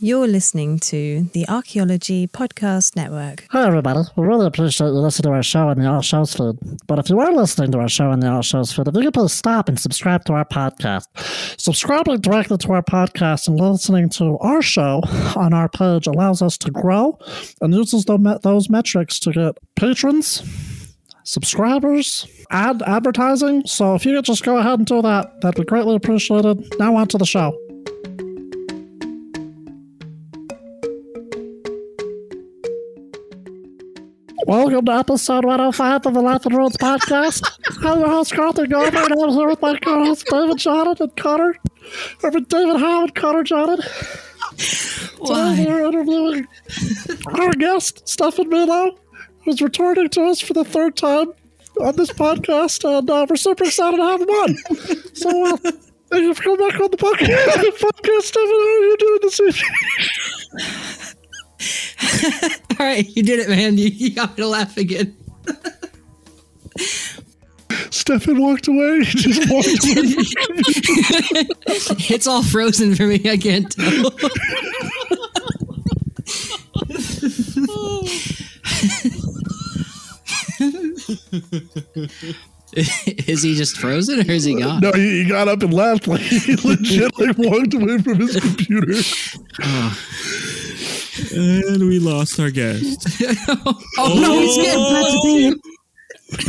You're listening to the Archaeology Podcast Network. Hi, everybody. We really appreciate you listening to our show in the All Shows feed. But if you are listening to our show in the All Shows feed, if you could please stop and subscribe to our podcast. Subscribing directly to our podcast and listening to our show on our page allows us to grow and uses those metrics to get patrons, subscribers, ad advertising. So if you could just go ahead and do that, that'd be greatly appreciated. Now on to the show. Welcome to episode 105 of the Life in Ruins podcast. I'm your host, Carlton Garber, and I'm here with my co host, David Jonathan and Connor. Or David Howe and Connor Jonathan. Today we're interviewing our guest, Stefan Milo, who's returning to us for the third time on this podcast, and uh, we're super excited to have him on. So, uh, thank you for coming back on the podcast. podcast Stefan, how are you doing this evening? All right, you did it, man. You, you got me to laugh again. Stefan walked away. He just walked away. it's all frozen for me. I can't tell. is he just frozen or is he gone? No, he, he got up and left. Like he legit like walked away from his computer. Oh. And we lost our guest. oh, oh, no, he's getting glad to be here.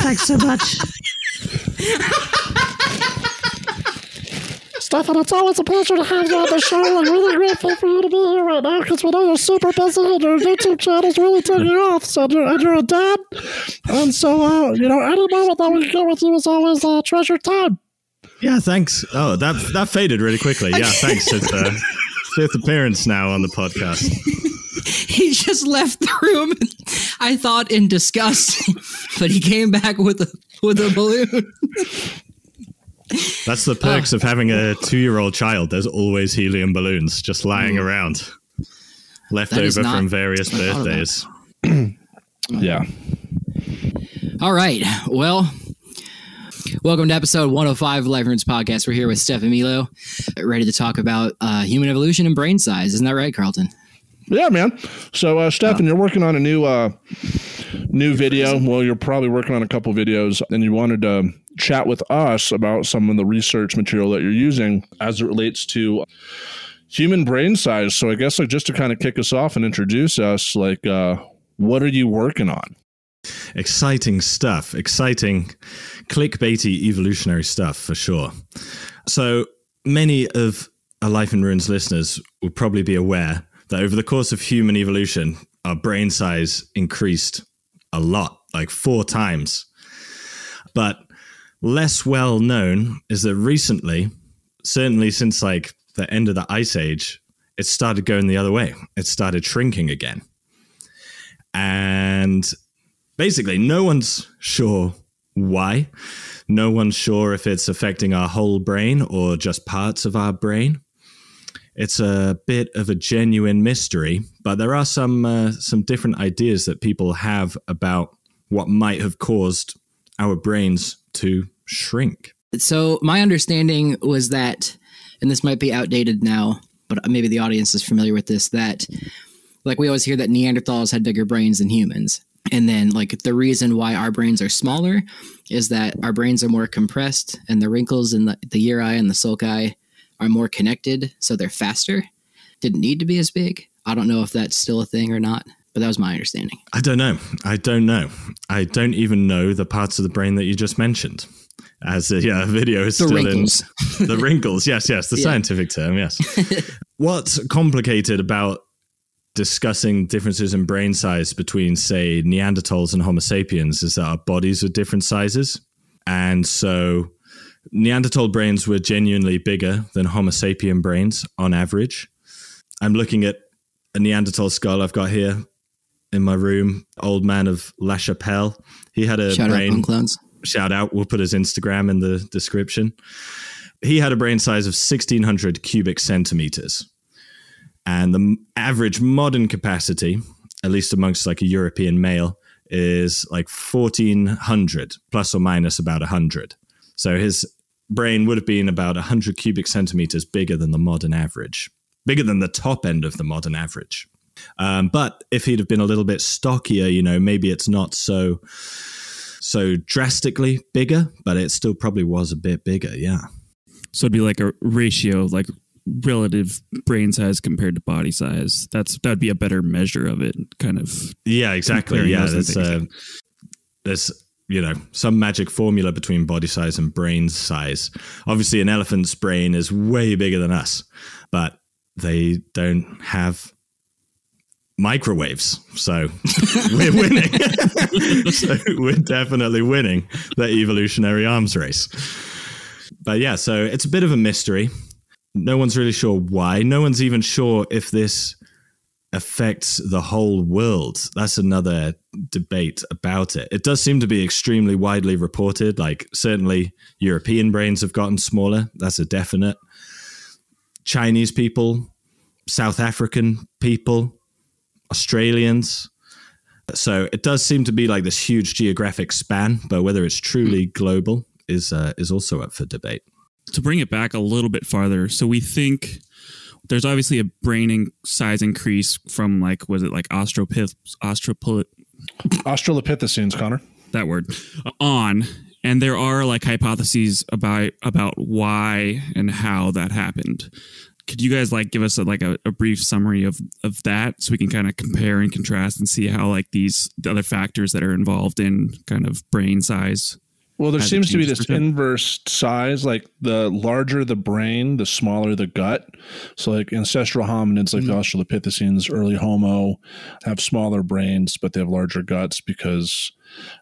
Thanks so much. Stefan, it's always a pleasure to have you on the show. I'm really grateful for you to be here right now because we know you're super busy and your YouTube channel's really taking off. So you're, and you're a dad. And so, uh, you know, any moment that we can get with you is always a treasure time. Yeah, thanks. Oh, that that faded really quickly. Yeah, thanks. It's uh, fifth appearance now on the podcast. he just left the room. I thought in disgust, but he came back with a with a balloon. That's the perks oh. of having a two-year-old child. There's always helium balloons just lying mm. around, left that over from various birthdays. yeah. All right. Well, welcome to episode 105 of Life Ruins Podcast. We're here with Stefan Milo, ready to talk about uh, human evolution and brain size. Isn't that right, Carlton? Yeah, man. So, uh, Stefan, you're working on a new uh, new video. Well, you're probably working on a couple videos, and you wanted to chat with us about some of the research material that you're using as it relates to human brain size. So, I guess like just to kind of kick us off and introduce us, like, uh, what are you working on? Exciting stuff. Exciting, clickbaity evolutionary stuff for sure. So, many of our Life in Ruins listeners will probably be aware that over the course of human evolution, our brain size increased a lot, like four times. But less well known is that recently, certainly since like the end of the ice age, it started going the other way. It started shrinking again. And basically, no one's sure why. No one's sure if it's affecting our whole brain or just parts of our brain it's a bit of a genuine mystery, but there are some uh, some different ideas that people have about what might have caused our brains to shrink. So my understanding was that, and this might be outdated now, but maybe the audience is familiar with this. That, like we always hear that Neanderthals had bigger brains than humans, and then like the reason why our brains are smaller is that our brains are more compressed, and the wrinkles in the, the gyri and the sulci are more connected, so they're faster. Didn't need to be as big. I don't know if that's still a thing or not, but that was my understanding. I don't know. I don't know. I don't even know the parts of the brain that you just mentioned. As uh, a yeah, video is the still wrinkles. in the wrinkles. Yes, yes, the yeah. scientific term. Yes. What's complicated about discussing differences in brain size between, say, Neanderthals and Homo sapiens is that our bodies are different sizes. And so Neanderthal brains were genuinely bigger than Homo sapien brains on average. I'm looking at a Neanderthal skull I've got here in my room. Old man of La Chapelle. He had a shout brain. Out. Shout out. We'll put his Instagram in the description. He had a brain size of 1600 cubic centimeters. And the average modern capacity, at least amongst like a European male, is like 1400 plus or minus about 100. So his brain would have been about 100 cubic centimeters bigger than the modern average. bigger than the top end of the modern average. Um, but if he'd have been a little bit stockier, you know, maybe it's not so so drastically bigger, but it still probably was a bit bigger. Yeah. So it'd be like a ratio, like relative brain size compared to body size. That's that'd be a better measure of it. Kind of. Yeah, exactly. Yeah, that's uh, there's you know some magic formula between body size and brain size. Obviously, an elephant's brain is way bigger than us, but they don't have microwaves, so we're winning. so we're definitely winning the evolutionary arms race. But yeah, so it's a bit of a mystery. No one's really sure why. No one's even sure if this affects the whole world. That's another debate about it. It does seem to be extremely widely reported. Like, certainly European brains have gotten smaller. That's a definite. Chinese people, South African people, Australians. So it does seem to be like this huge geographic span, but whether it's truly global is uh, is also up for debate. to bring it back a little bit farther, so we think there's obviously a brain in- size increase from like was it like ostropith ostropil Australopithecines, Connor. that word on, and there are like hypotheses about about why and how that happened. Could you guys like give us a, like a, a brief summary of of that so we can kind of compare and contrast and see how like these the other factors that are involved in kind of brain size Well, there seems to be this inverse size. Like the larger the brain, the smaller the gut. So, like ancestral hominids, like the Australopithecines, early Homo, have smaller brains, but they have larger guts because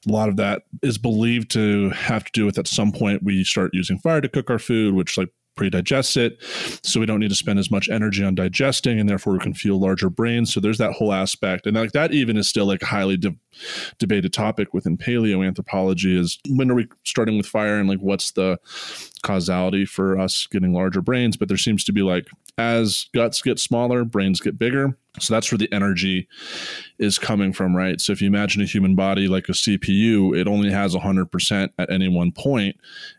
a lot of that is believed to have to do with at some point we start using fire to cook our food, which like pre-digests it so we don't need to spend as much energy on digesting and therefore we can feel larger brains so there's that whole aspect and like that even is still like highly de- debated topic within paleoanthropology is when are we starting with fire and like what's the causality for us getting larger brains? But there seems to be like as guts get smaller brains get bigger. So that's where the energy is coming from right? So if you imagine a human body like a cpu it only has 100% at any one point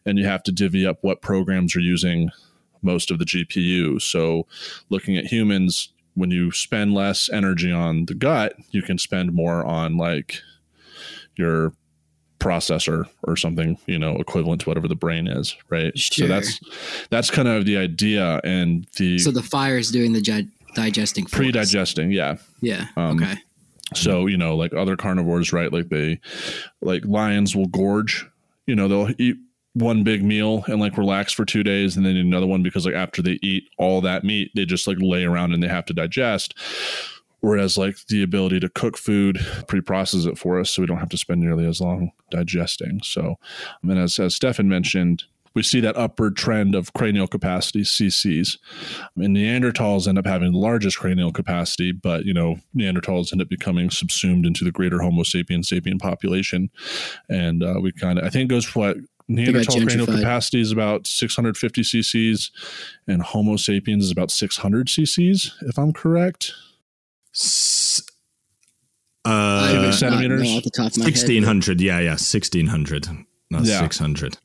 and you have to divvy up what programs are using most of the gpu so looking at humans when you spend less energy on the gut you can spend more on like your processor or something you know equivalent to whatever the brain is right so that's that's kind of the idea and the So the fire is doing the gi- digesting for pre-digesting yeah Yeah. Um, okay. so you know like other carnivores right like they like lions will gorge you know they'll eat one big meal and like relax for two days and then another one because like after they eat all that meat they just like lay around and they have to digest. Whereas like the ability to cook food pre-process it for us so we don't have to spend nearly as long digesting. So I mean as, as stefan mentioned we see that upward trend of cranial capacity cc's and neanderthals end up having the largest cranial capacity but you know neanderthals end up becoming subsumed into the greater homo sapiens sapien population. And uh, we kind of i think it goes for what Neanderthal cranial capacity is about 650 cc's, and Homo sapiens is about 600 cc's, if I'm correct. S- I uh, Cubic not centimeters? know off the top of my head, but- 1600 yeah yeah 1600 not Yeah. 600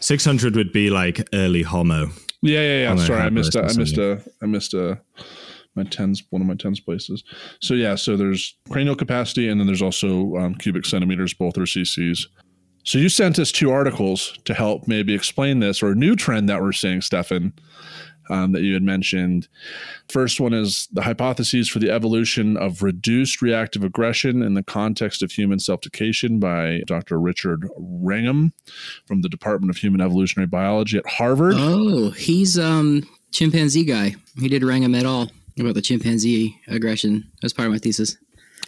600 would be like early homo Yeah, yeah, yeah. Homo Sorry, I missed. A, I missed a. I missed a. My tens, one of my tens places. So yeah, so there's cranial capacity, and then there's also um, cubic centimeters. Both are cc's. So you sent us two articles to help maybe explain this or a new trend that we're seeing, Stefan, um, that you had mentioned. First one is the hypotheses for the evolution of reduced reactive aggression in the context of human self-domestication by Dr. Richard Wrangham from the Department of Human Evolutionary Biology at Harvard. Oh, he's um chimpanzee guy. He did Wrangham et al. about the chimpanzee aggression. That's part of my thesis.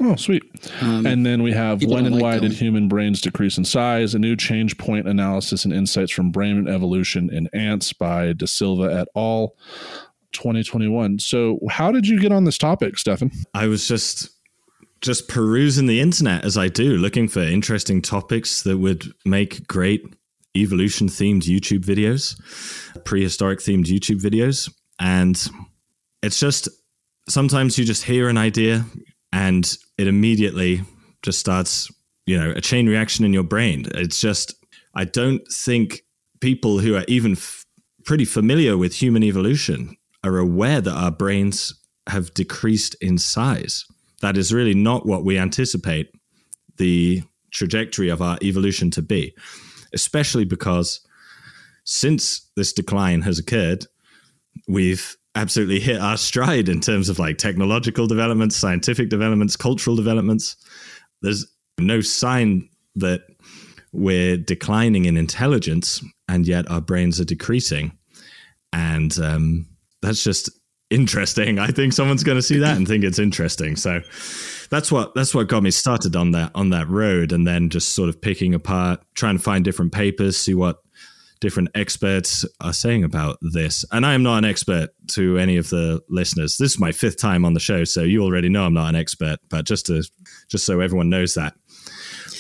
Oh, sweet. Um, And then we have when and like why did human brains decrease in size? A new change point analysis and insights from brain evolution in ants by DeSilva et al. 2021. So, how did you get on this topic, Stefan? I was just just perusing the internet as I do, looking for interesting topics that would make great evolution themed YouTube videos, prehistoric themed YouTube videos. And it's just sometimes you just hear an idea and it immediately just starts, you know, a chain reaction in your brain. It's just, I don't think people who are even f- pretty familiar with human evolution are aware that our brains have decreased in size. That is really not what we anticipate the trajectory of our evolution to be, especially because since this decline has occurred, we've absolutely hit our stride in terms of like technological developments, scientific developments, cultural developments. There's no sign that we're declining in intelligence, and yet our brains are decreasing. And um, that's just interesting. I think someone's going to see that and think it's interesting. So that's what that's what got me started on that on that road, and then just sort of picking apart, trying to find different papers, see what different experts are saying about this. And I am not an expert to any of the listeners. This is my fifth time on the show, so you already know I'm not an expert. But just to just so everyone knows that.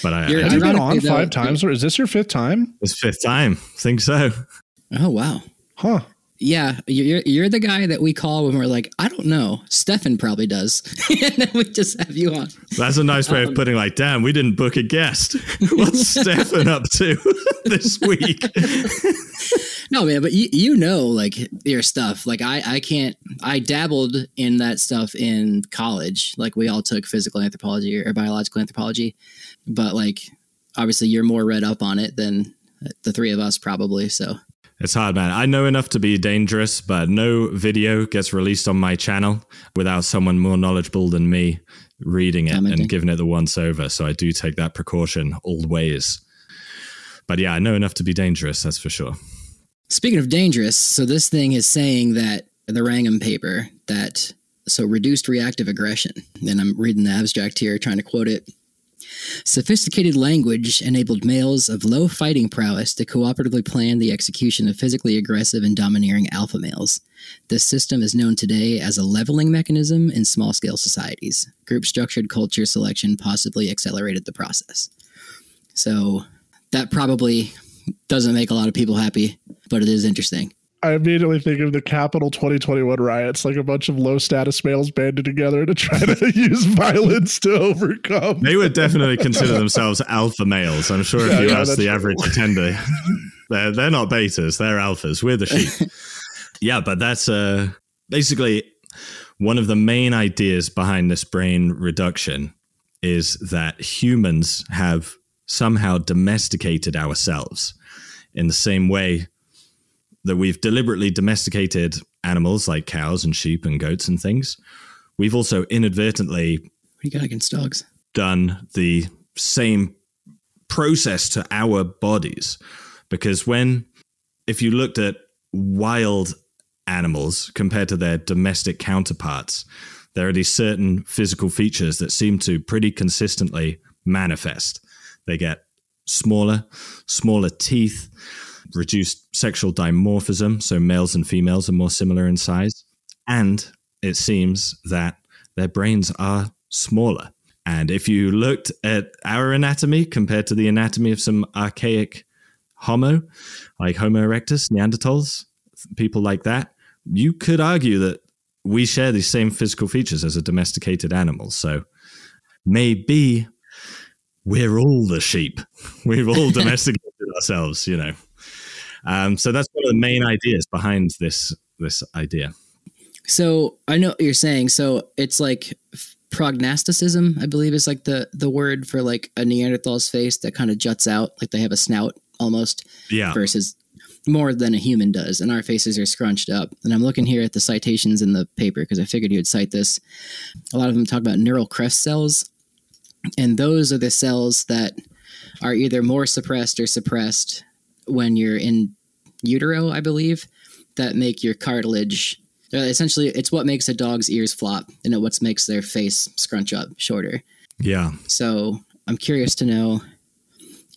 But I, You're I Have you been on five times, or is this your fifth time? it's fifth time. think so. Oh wow. Huh. Yeah, you're you're the guy that we call when we're like, I don't know. Stefan probably does, and then we just have you on. That's a nice way of um, putting like, damn, we didn't book a guest. What's Stefan up to this week? No, man, but you you know like your stuff. Like I I can't. I dabbled in that stuff in college. Like we all took physical anthropology or biological anthropology, but like obviously you're more read up on it than the three of us probably. So It's hard, man. I know enough to be dangerous, but no video gets released on my channel without someone more knowledgeable than me reading it and giving it the once over. So I do take that precaution always. But yeah, I know enough to be dangerous, that's for sure. Speaking of dangerous, so this thing is saying that the Wrangham paper that so reduced reactive aggression, and I'm reading the abstract here, trying to quote it. Sophisticated language enabled males of low fighting prowess to cooperatively plan the execution of physically aggressive and domineering alpha males. This system is known today as a leveling mechanism in small scale societies. Group structured culture selection possibly accelerated the process. So that probably doesn't make a lot of people happy, but it is interesting. I immediately think of the Capitol 2021 riots, like a bunch of low status males banded together to try to use violence to overcome. They would definitely consider themselves alpha males. I'm sure if Yeah, you yeah, ask the true. average attendee, they're, they're not betas, they're alphas. We're the sheep. yeah, but that's uh, basically one of the main ideas behind this brain reduction is that humans have somehow domesticated ourselves in the same way that we've deliberately domesticated animals like cows and sheep and goats and things. We've also inadvertently got against dogs? done the same process to our bodies because when if you looked at wild animals compared to their domestic counterparts there are these certain physical features that seem to pretty consistently manifest they get smaller smaller teeth reduced sexual dimorphism so males and females are more similar in size and it seems that their brains are smaller and if you looked at our anatomy compared to the anatomy of some archaic Homo, like Homo erectus, Neanderthals, people like that, you could argue that we share these same physical features as a domesticated animal. So maybe we're all the sheep. We've all domesticated ourselves, you know. Um, so that's one of the main ideas behind this this idea. So I know what you're saying. So it's like prognosticism, I believe, is like the the word for like a Neanderthal's face that kind of juts out, like they have a snout almost, Yeah. versus more than a human does, and our faces are scrunched up. And I'm looking here at the citations in the paper because I figured you would cite this. A lot of them talk about neural crest cells, and those are the cells that are either more suppressed or suppressed when you're in utero, I believe, that make your cartilage. uh, Essentially, it's what makes a dog's ears flop, and it what makes their face scrunch up shorter. Yeah. So I'm curious to know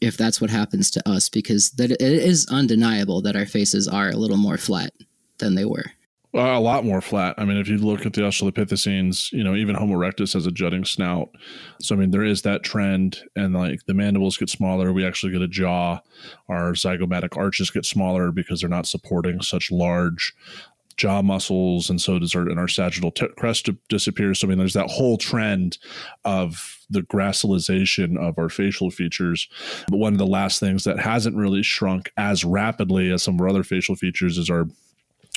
if that's what happens to us, because that it is undeniable that our faces are a little more flat than they were. Well, a lot more flat. I mean, if you look at the Australopithecines, you know, even Homo erectus has a jutting snout. So, I mean, there is that trend, and like the mandibles get smaller. We actually get a jaw. Our zygomatic arches get smaller because they're not supporting such large jaw muscles, and so does our and our sagittal t- crest di- disappears. So, I mean, there's that whole trend of the gracilization of our facial features. But one of the last things that hasn't really shrunk as rapidly as some of our other facial features is our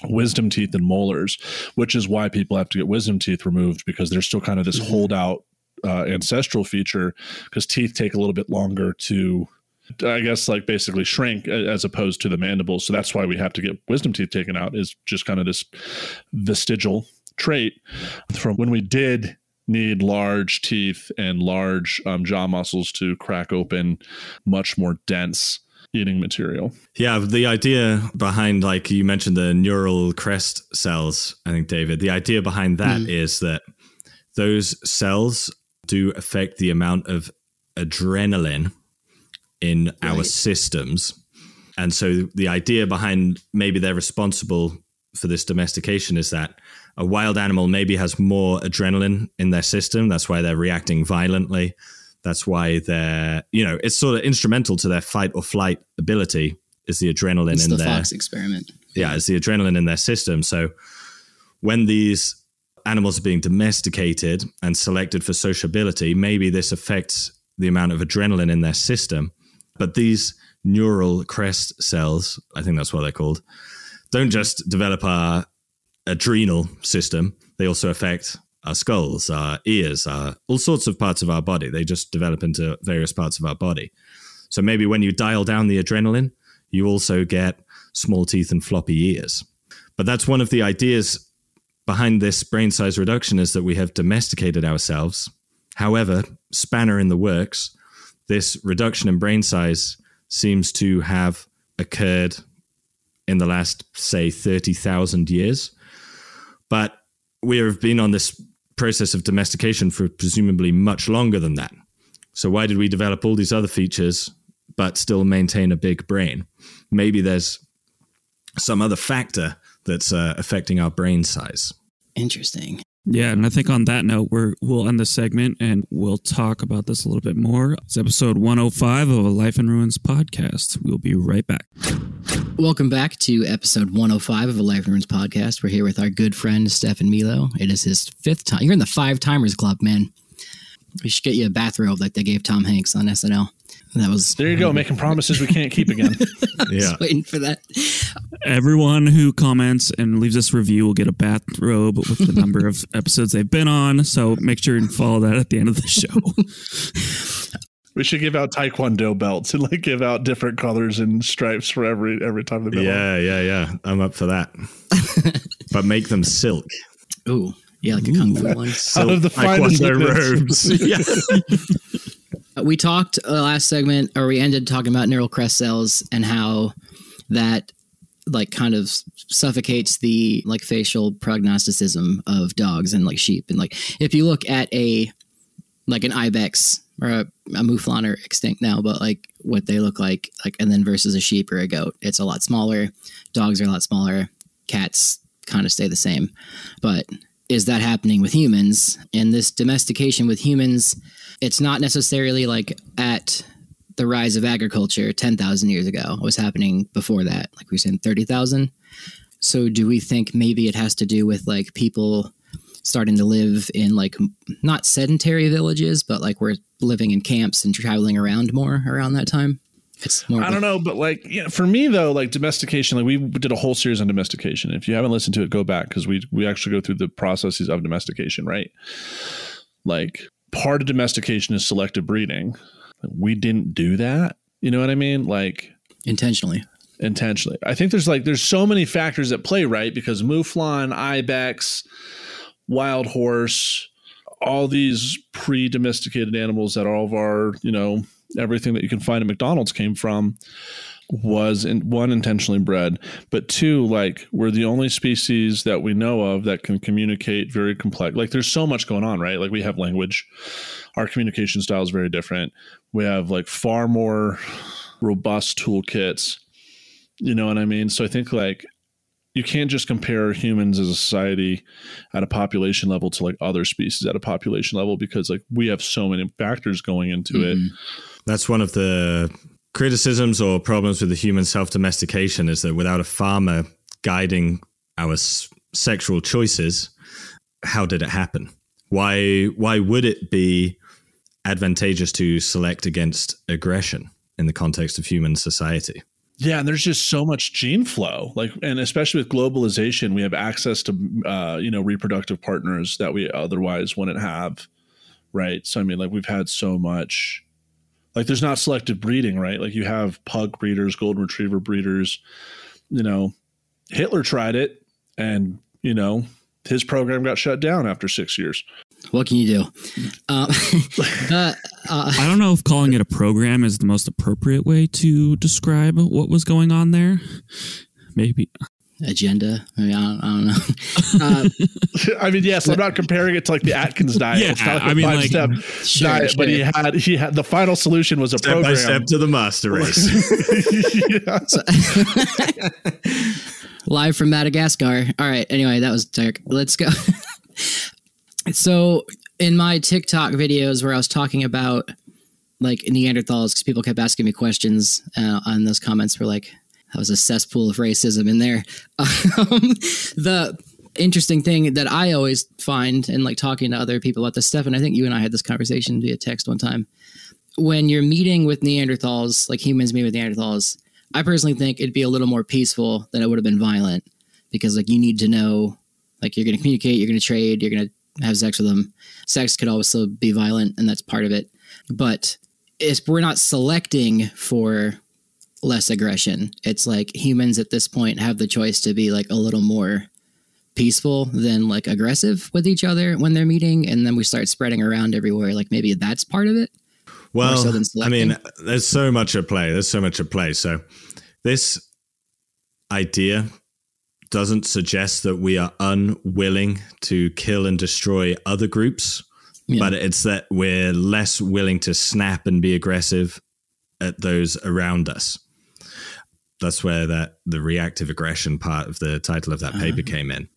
wisdom teeth and molars, which is why people have to get wisdom teeth removed because there's still kind of this holdout uh, ancestral feature because teeth take a little bit longer to I guess like basically shrink as opposed to the mandibles. So that's why we have to get wisdom teeth taken out is just kind of this vestigial trait from when we did need large teeth and large um, jaw muscles to crack open much more dense eating material. Yeah, the idea behind, like you mentioned, the neural crest cells, I think, David, the idea behind that mm. is that those cells do affect the amount of adrenaline in our systems. And so the idea behind maybe they're responsible for this domestication is that a wild animal maybe has more adrenaline in their system. That's why they're reacting violently. That's why they're, you know, it's sort of instrumental to their fight or flight ability is the adrenaline It's in the their Fox experiment. yeah, it's the adrenaline in their system. So when these animals are being domesticated and selected for sociability, maybe this affects the amount of adrenaline in their system. But these neural crest cells, I think that's what they're called, don't just develop our adrenal system, they also affect our skulls, our ears, our, all sorts of parts of our body. They just develop into various parts of our body. So maybe when you dial down the adrenaline, you also get small teeth and floppy ears. But that's one of the ideas behind this brain size reduction is that we have domesticated ourselves. However, spanner in the works, this reduction in brain size seems to have occurred in the last, say, 30,000 years. But we have been on this process of domestication for presumably much longer than that. So, why did we develop all these other features but still maintain a big brain? Maybe there's some other factor that's uh, affecting our brain size. Interesting. Yeah, and I think on that note, we're we'll end the segment and we'll talk about this a little bit more. It's episode 105 of a Life in Ruins podcast. We'll be right back. Welcome back to episode 105 of a Life in Ruins podcast. We're here with our good friend Stefan Milo. It is his fifth time. You're in the five timers club, man. We should get you a bathrobe like they gave Tom Hanks on SNL. That was There you go, making promises we can't keep again. Yeah. waiting for that. Everyone who comments and leaves us review will get a bathrobe with the number of episodes they've been on. So make sure and follow that at the end of the show. We should give out taekwondo belts and like give out different colors and stripes for every every time they build one. Yeah, yeah, yeah. I'm up for that. but make them silk. Ooh, yeah, like a kung fu one. Out of the Silk finest taekwondo knits. robes. yeah. We talked uh, last segment or we ended talking about neural crest cells and how that like kind of suffocates the like facial prognosticism of dogs and like sheep. And like if you look at a like an ibex or a, a mouflon are extinct now but like what they look like like and then versus a sheep or a goat it's a lot smaller. Dogs are a lot smaller. Cats kind of stay the same. But is that happening with humans? And this domestication with humans it's not necessarily like at the rise of agriculture 10,000 years ago. It was happening before that, like we were saying 30,000. So do we think maybe it has to do with like people starting to live in like not sedentary villages, but like we're living in camps and traveling around more around that time? It's more I don't know, but like yeah, for me though, like domestication, like we did a whole series on domestication. If you haven't listened to it, go back because we we actually go through the processes of domestication, right? Like part of domestication is selective breeding. We didn't do that. You know what I mean? Like intentionally. intentionally. I think there's like there's so many factors at play, right? Because mouflon, ibex, wild horse, all these pre-domesticated animals that all of our, you know, everything that you can find at McDonald's came from was in, one intentionally bred, but two, like we're the only species that we know of that can communicate very complex. Like there's so much going on, right? Like we have language, our communication style is very different. We have like far more robust toolkits. You know what I mean? So I think like you can't just compare humans as a society at a population level to like other species at a population level because like we have so many factors going into it. Mhm. That's one of the criticisms or problems with the human self domestication is that without a farmer guiding our s- sexual choices, how did it happen? Why why would it be advantageous to select against aggression in the context of human society? Yeah, and there's just so much gene flow, like, and especially with globalization, we have access to, uh, you know, reproductive partners that we otherwise wouldn't have, right? So I mean, like, we've had so much, like, there's not selective breeding, right? Like, you have pug breeders, golden retriever breeders. You know, Hitler tried it, and you know, his program got shut down after six years. What can you do? Uh, uh, uh, I don't know if calling it a program is the most appropriate way to describe what was going on there. Maybe. Agenda. I mean, I don't, I don't know. Uh, I mean, yes, I'm not comparing it to like the Atkins diet. Yeah, it's not like I a mean, like- step Sure, diet, but he had he had the final solution was a Step program. by step to the master race. Live from Madagascar. All right. Anyway, that was dark. Let's go. so, in my TikTok videos where I was talking about like Neanderthals, because people kept asking me questions, uh, and those comments were like, "That was a cesspool of racism in there." Um, the interesting thing that I always find in like talking to other people about this stuff, and I think you and I had this conversation via text one time. When you're meeting with Neanderthals, like humans meet with Neanderthals, I personally think it'd be a little more peaceful than it would have been violent because like you need to know like you're going to communicate, you're going to trade, you're going to have sex with them. Sex could also be violent and that's part of it. But if we're not selecting for less aggression, it's like humans at this point have the choice to be like a little more peaceful than like aggressive with each other when they're meeting and then we start spreading around everywhere like maybe that's part of it Well, so I mean, there's so much at play. There's so much at play. So, this idea doesn't suggest that we are unwilling to kill and destroy other groups, Yeah. but it's that we're less willing to snap and be aggressive at those around us. That's where that the reactive aggression part of the title of that paper came in.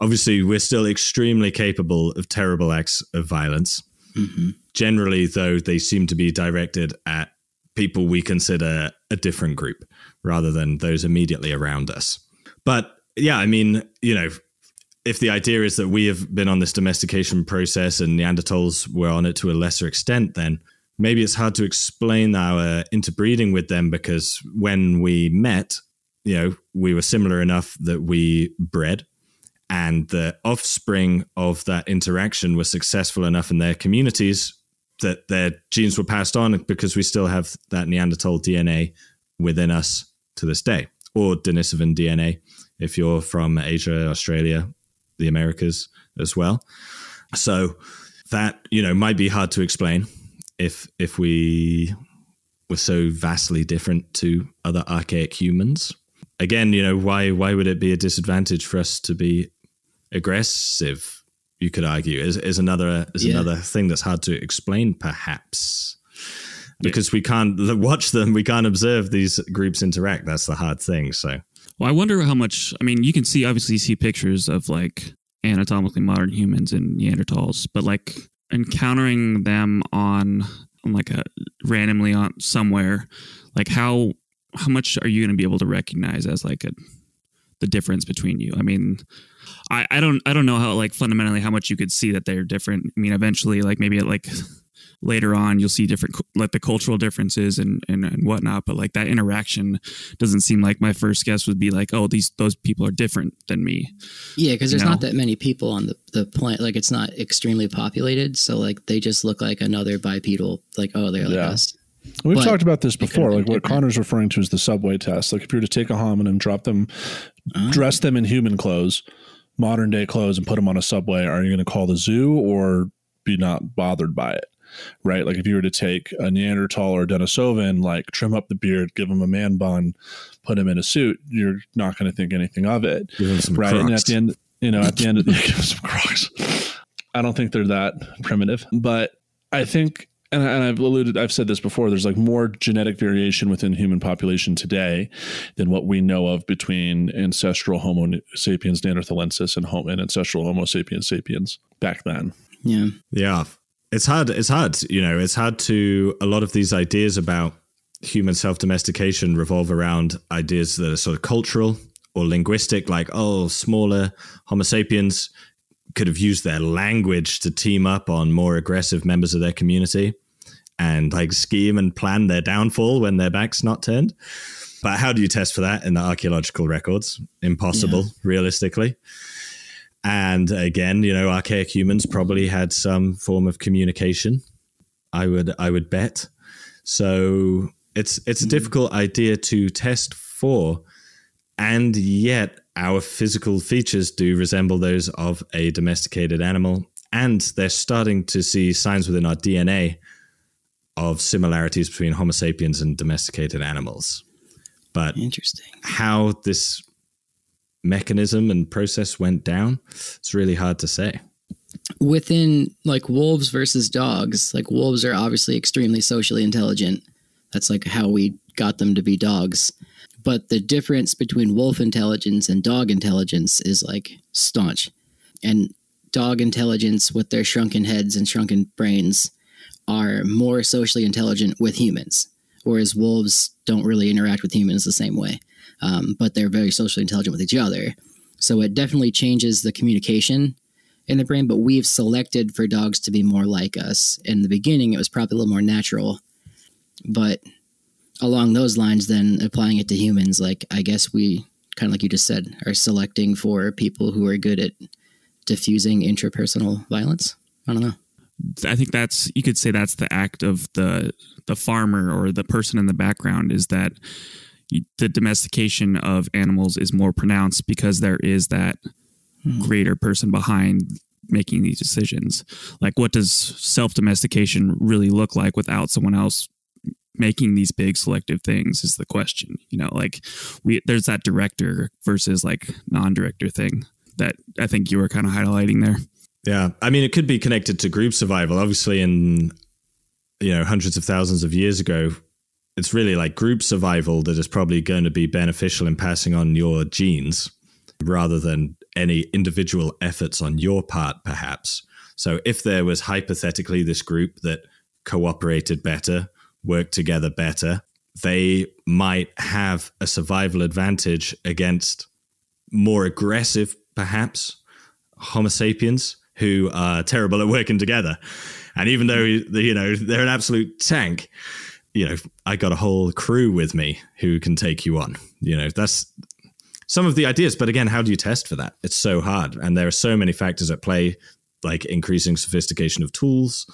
Obviously, we're still extremely capable of terrible acts of violence. Hmm generally though they seem to be directed at people we consider a different group rather than those immediately around us. But yeah i mean you know if the idea is that we have been on this domestication process and neanderthals were on it to a lesser extent then maybe it's hard to explain our interbreeding with them because when we met you know we were similar enough that we bred and the offspring of that interaction were successful enough in their communities that their genes were passed on because we still have that Neanderthal DNA within us to this day, or Denisovan DNA if you're from Asia, Australia, the Americas as well. So that you know might be hard to explain if if we were so vastly different to other archaic humans. Again, you know why why would it be a disadvantage for us to be aggressive? You could argue is is another is Yeah. another thing that's hard to explain, perhaps, because we can't watch them, we can't observe these groups interact. That's the hard thing. So Well, I wonder how much. I mean, you can see obviously you see pictures of like anatomically modern humans and Neanderthals, but like encountering them on, like a randomly on somewhere, like how how much are you going to be able to recognize as like a the difference between you? I mean, I I don't I don't know how like fundamentally how much you could see that they're different. I mean, eventually, like maybe like later on you'll see different like the cultural differences and, and and whatnot but like that interaction doesn't seem like my first guess would be like oh these those people are different than me Yeah, because there's You not that many people on the, the planet. Like, it's not extremely populated. So, like, they just look like another bipedal. Like, oh, they're like Yeah. us. We've But talked about this before. Like what different. Connor's referring to is the subway test. Like if you were to take a hominin, drop them, Oh. dress them in human clothes, modern day clothes, and put them on a subway, are you going to call the zoo or be not bothered by it? Right? Like if you were to take a Neanderthal or a Denisovan, like trim up the beard, give him a man bun, put him in a suit, you're not going to think anything of it. give them some right. And at the end, you know, at the end of the give 'em some Crocs. I don't think they're that primitive, but I think, and, I- and I've alluded, I've said this before. There's like more genetic variation within human population today than what we know of between ancestral Homo sapiens neanderthalensis and, home, and ancestral Homo sapiens sapiens back then. Yeah. Yeah. It's hard. It's hard. You know, it's hard to, a lot of these ideas about human self domestication revolve around ideas that are sort of cultural or linguistic, like, oh, smaller Homo sapiens could have used their language to team up on more aggressive members of their community and like scheme and plan their downfall when their back's not turned. but how do you test for that in the archaeological records? Impossible, Yeah. realistically. And again, you know, archaic humans probably had some form of communication. I would I would bet. So it's it's a hmm. difficult idea to test for, and yet our physical features do resemble those of a domesticated animal, and they're starting to see signs within our DNA of similarities between Homo sapiens and domesticated animals. But Interesting. how this mechanism and process went down, it's really hard to say. Within like wolves versus dogs, like wolves are obviously extremely socially intelligent. That's like how we got them to be dogs. But the difference between wolf intelligence and dog intelligence is like staunch. And dog intelligence with their shrunken heads and shrunken brains are more socially intelligent with humans, whereas wolves don't really interact with humans the same way. Um, but they're very socially intelligent with each other. So it definitely changes the communication in the brain, but we've selected for dogs to be more like us. In the beginning, it was probably a little more natural. But along those lines, then applying it to humans, like I guess we kind of like you just said, are selecting for people who are good at diffusing intrapersonal violence. I don't know. I think that's you could say that's the act of the the farmer or the person in the background is that the domestication of animals is more pronounced because there is that hmm. greater person behind making these decisions. Like what does self domestication really look like without someone else making these big selective things is the question. You know, like we there's that director versus like non-director thing that I think you were kind of highlighting there. Yeah, I mean, it could be connected to group survival. Obviously, in you know hundreds of thousands of years ago, it's really like group survival that is probably going to be beneficial in passing on your genes rather than any individual efforts on your part, perhaps. So, if there was hypothetically this group that cooperated better, worked together better, they might have a survival advantage against more aggressive, perhaps, Homo sapiens who are terrible at working together. And even though you know they're an absolute tank, you know I got a whole crew with me who can take you on. You know that's some of the ideas, but again, how do you test for that? It's so hard, and there are so many factors at play, like increasing sophistication of tools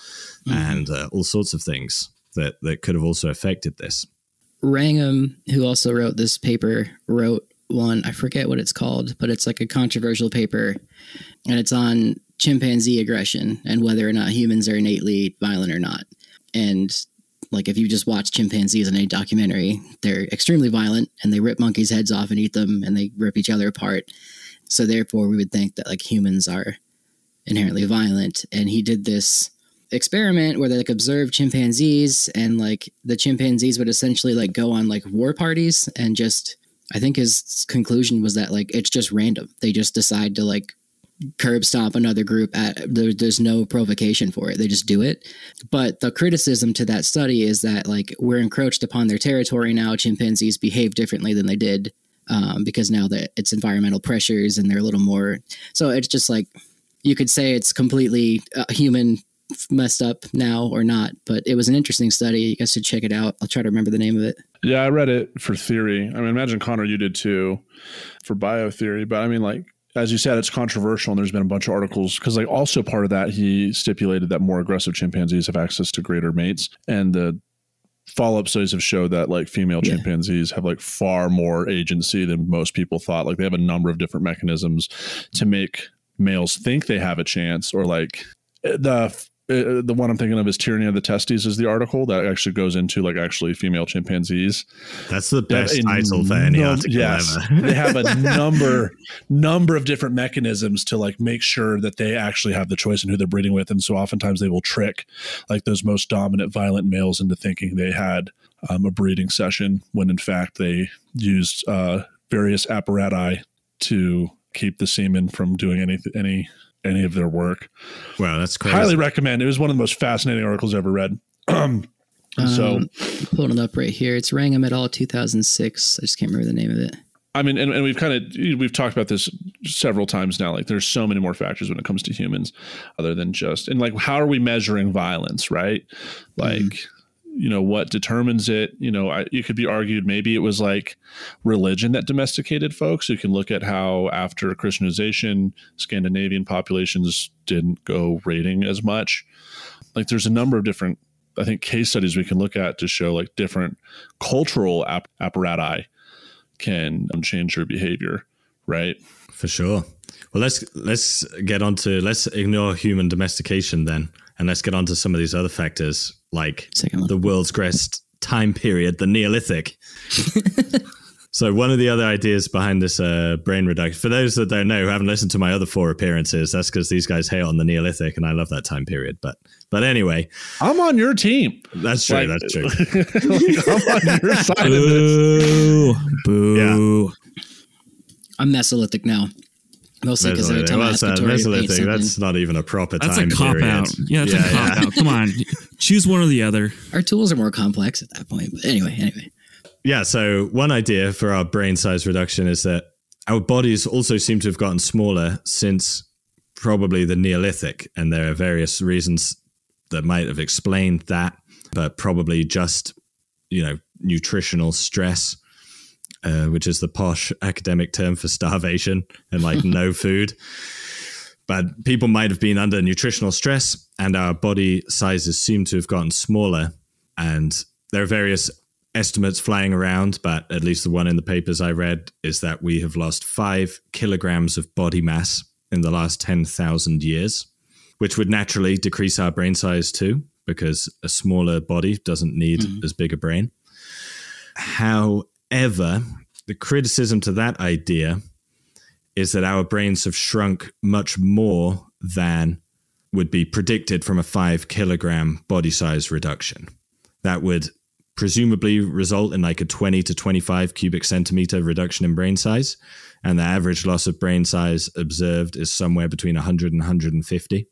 and uh, all sorts of things that that could have also affected this. Wrangham, who also wrote this paper, wrote one. I forget what it's called, but it's like a controversial paper, and it's on chimpanzee aggression and whether or not humans are innately violent or not. And like if you just watch chimpanzees in a documentary, they're extremely violent and they rip monkeys' heads off and eat them and they rip each other apart. So therefore, we would think that like humans are inherently violent. And he did this experiment where they like observed chimpanzees and like the chimpanzees would essentially like go on like war parties and just I think his conclusion was that like it's just random. They just decide to like curb stomp another group at there, there's no provocation for it. They just do it. But the criticism to that study is that like we're encroached upon their territory now. Chimpanzees behave differently than they did um, because now that it's environmental pressures and they're a little more. So it's just like you could say it's completely uh, human messed up now or not. But it was an interesting study. You guys should check it out. I'll try to remember the name of it. Yeah, I read it for theory. I mean, imagine Connor, you did too, for bio theory, But I mean, like as you said, it's controversial, and there's been a bunch of articles because, like, also part of that, he stipulated that more aggressive chimpanzees have access to greater mates, and the follow-up studies have showed that like female Yeah. chimpanzees have like far more agency than most people thought. Like, they have a number of different mechanisms to make males think they have a chance, or like eh, the uh, the one I'm thinking of is tyranny of the testes is the article that actually goes into like actually female chimpanzees That's the best a title for any num- yes. ever. they have a number number of different mechanisms to like make sure that they actually have the choice in who they're breeding with, and so oftentimes they will trick like those most dominant violent males into thinking they had um, a breeding session when in fact they used uh, various apparatus to keep the semen from doing any any any of their work. Wow, that's crazy. Highly recommend. It was one of the most fascinating articles I ever read. so Um, pulling it up right here. It's Wrangham et al. 2006. I just can't remember the name of it. I mean, and, and we've kind of we've talked about this several times now. Like, there's so many more factors when it comes to humans, other than just and like how are we measuring violence, right? Like, you know what determines it. You know I, it could be argued maybe it was like religion that domesticated folks. You can look at how after christianization scandinavian populations didn't go raiding as much. Like there's a number of different i think case studies we can look at to show like different cultural app- apparati can um, change your behavior right? For sure. Well, let's let's get on to let's ignore human domestication then, and let's get on to some of these other factors like Second the world's greatest time period, the Neolithic. so one of the other ideas behind this uh, brain reduction, for those that don't know who haven't listened to my other four appearances, that's because these guys hate on the Neolithic, and I love that time period. But but anyway, i'm on your team that's true. Like- that's true. Like, i'm on your side of this Boo. Boo. I'm Mesolithic now. Mostly because every Mesolithic. time I What's ask that? To paint Mesolithic. That's not even a proper That's time a cop period. out. Yeah, that's a cop out. Come on. Choose one or the other. our tools are more complex at that point. But anyway, anyway. Yeah, so one idea for our brain size reduction is that our bodies also seem to have gotten smaller since probably the Neolithic, and there are various reasons that might have explained that, but probably just you know nutritional stress, uh, which is the posh academic term for starvation and like no food. But people might have been under nutritional stress, and our body sizes seem to have gotten smaller. And there are various estimates flying around, but at least the one in the papers I read is that we have lost five kilograms of body mass in the last 10,000 years, which would naturally decrease our brain size too, because a smaller body doesn't need as big a brain. However, the criticism to that idea is that our brains have shrunk much more than would be predicted from a five kilogram body size reduction. That would presumably result in like a 20 to 25 cubic centimeter reduction in brain size. And the average loss of brain size observed is somewhere between 100 and 150.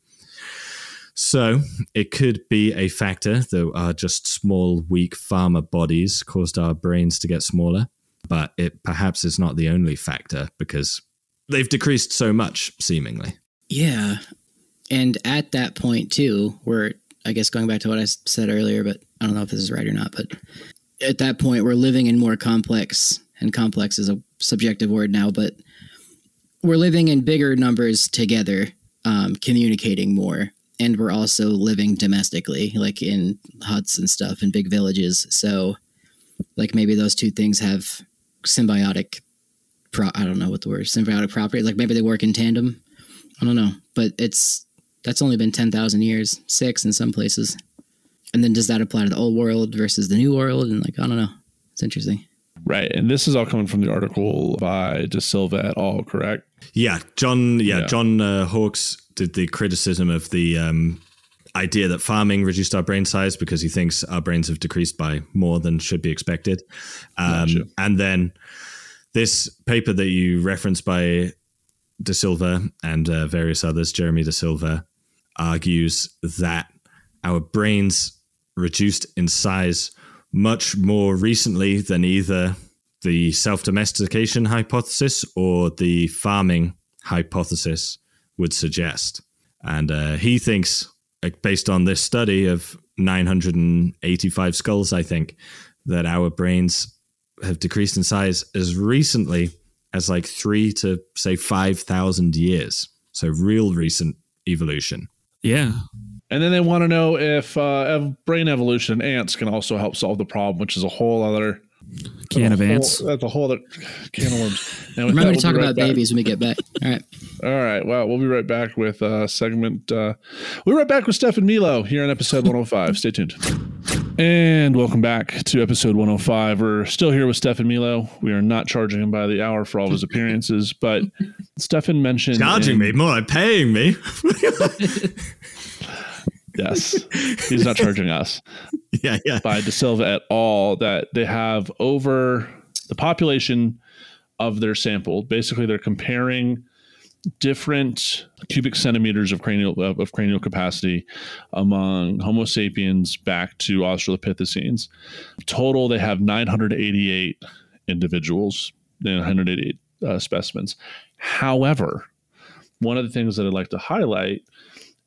So it could be a factor that our just small, weak farmer bodies caused our brains to get smaller. But it perhaps is not the only factor because they've decreased so much, seemingly. Yeah. And at that point, too, where I guess going back to what I said earlier, but I don't know if this is right or not, but at that point, we're living in more complex, and complex is a subjective word now, but we're living in bigger numbers together, um, communicating more. And we're also living domestically, like in huts and stuff in big villages. So, like, maybe those two things have symbiotic, pro- I don't know what the word, symbiotic property. Like, maybe they work in tandem. I don't know, but it's that's only been ten thousand years, six in some places. And then does that apply to the old world versus the new world? And like I don't know, it's interesting. Right. And this is all coming from the article by DeSilva et al., correct? Yeah, John. Yeah, Yeah. John uh, Hawks did the criticism of the um, idea that farming reduced our brain size because he thinks our brains have decreased by more than should be expected. Um, Gotcha. And then this paper that you referenced by DeSilva and uh, various others, Jeremy DeSilva, argues that our brains reduced in size much more recently than either the self domestication hypothesis or the farming hypothesis would suggest. And uh, he thinks, like, based on this study of 985 skulls, I think, that our brains have decreased in size as recently as like three to say 5,000 years. So, real recent evolution. Yeah. And then they want to know if uh, ev- brain evolution in ants can also help solve the problem, which is a whole other Can of a whole- ants. That's a whole other can of worms. And Remember that, to we'll talk right about back. babies when we get back. All right. All right. Well, we'll be right back with uh, segment. Uh, we're right back with Stefan Milo here on episode 105. Stay tuned. And welcome back to episode 105. We're still here with Stefan Milo. We are not charging him by the hour for all of his appearances, but Stefan mentioned. Charging in- me, more like paying me. Yes. He's not charging us. yeah, yeah. by DeSilva et al. that they have over the population of their sample. Basically, they're comparing different cubic centimeters of cranial of, of cranial capacity among Homo sapiens back to Australopithecines. Total, they have 988 individuals, 988 uh, specimens. However, one of the things that I'd like to highlight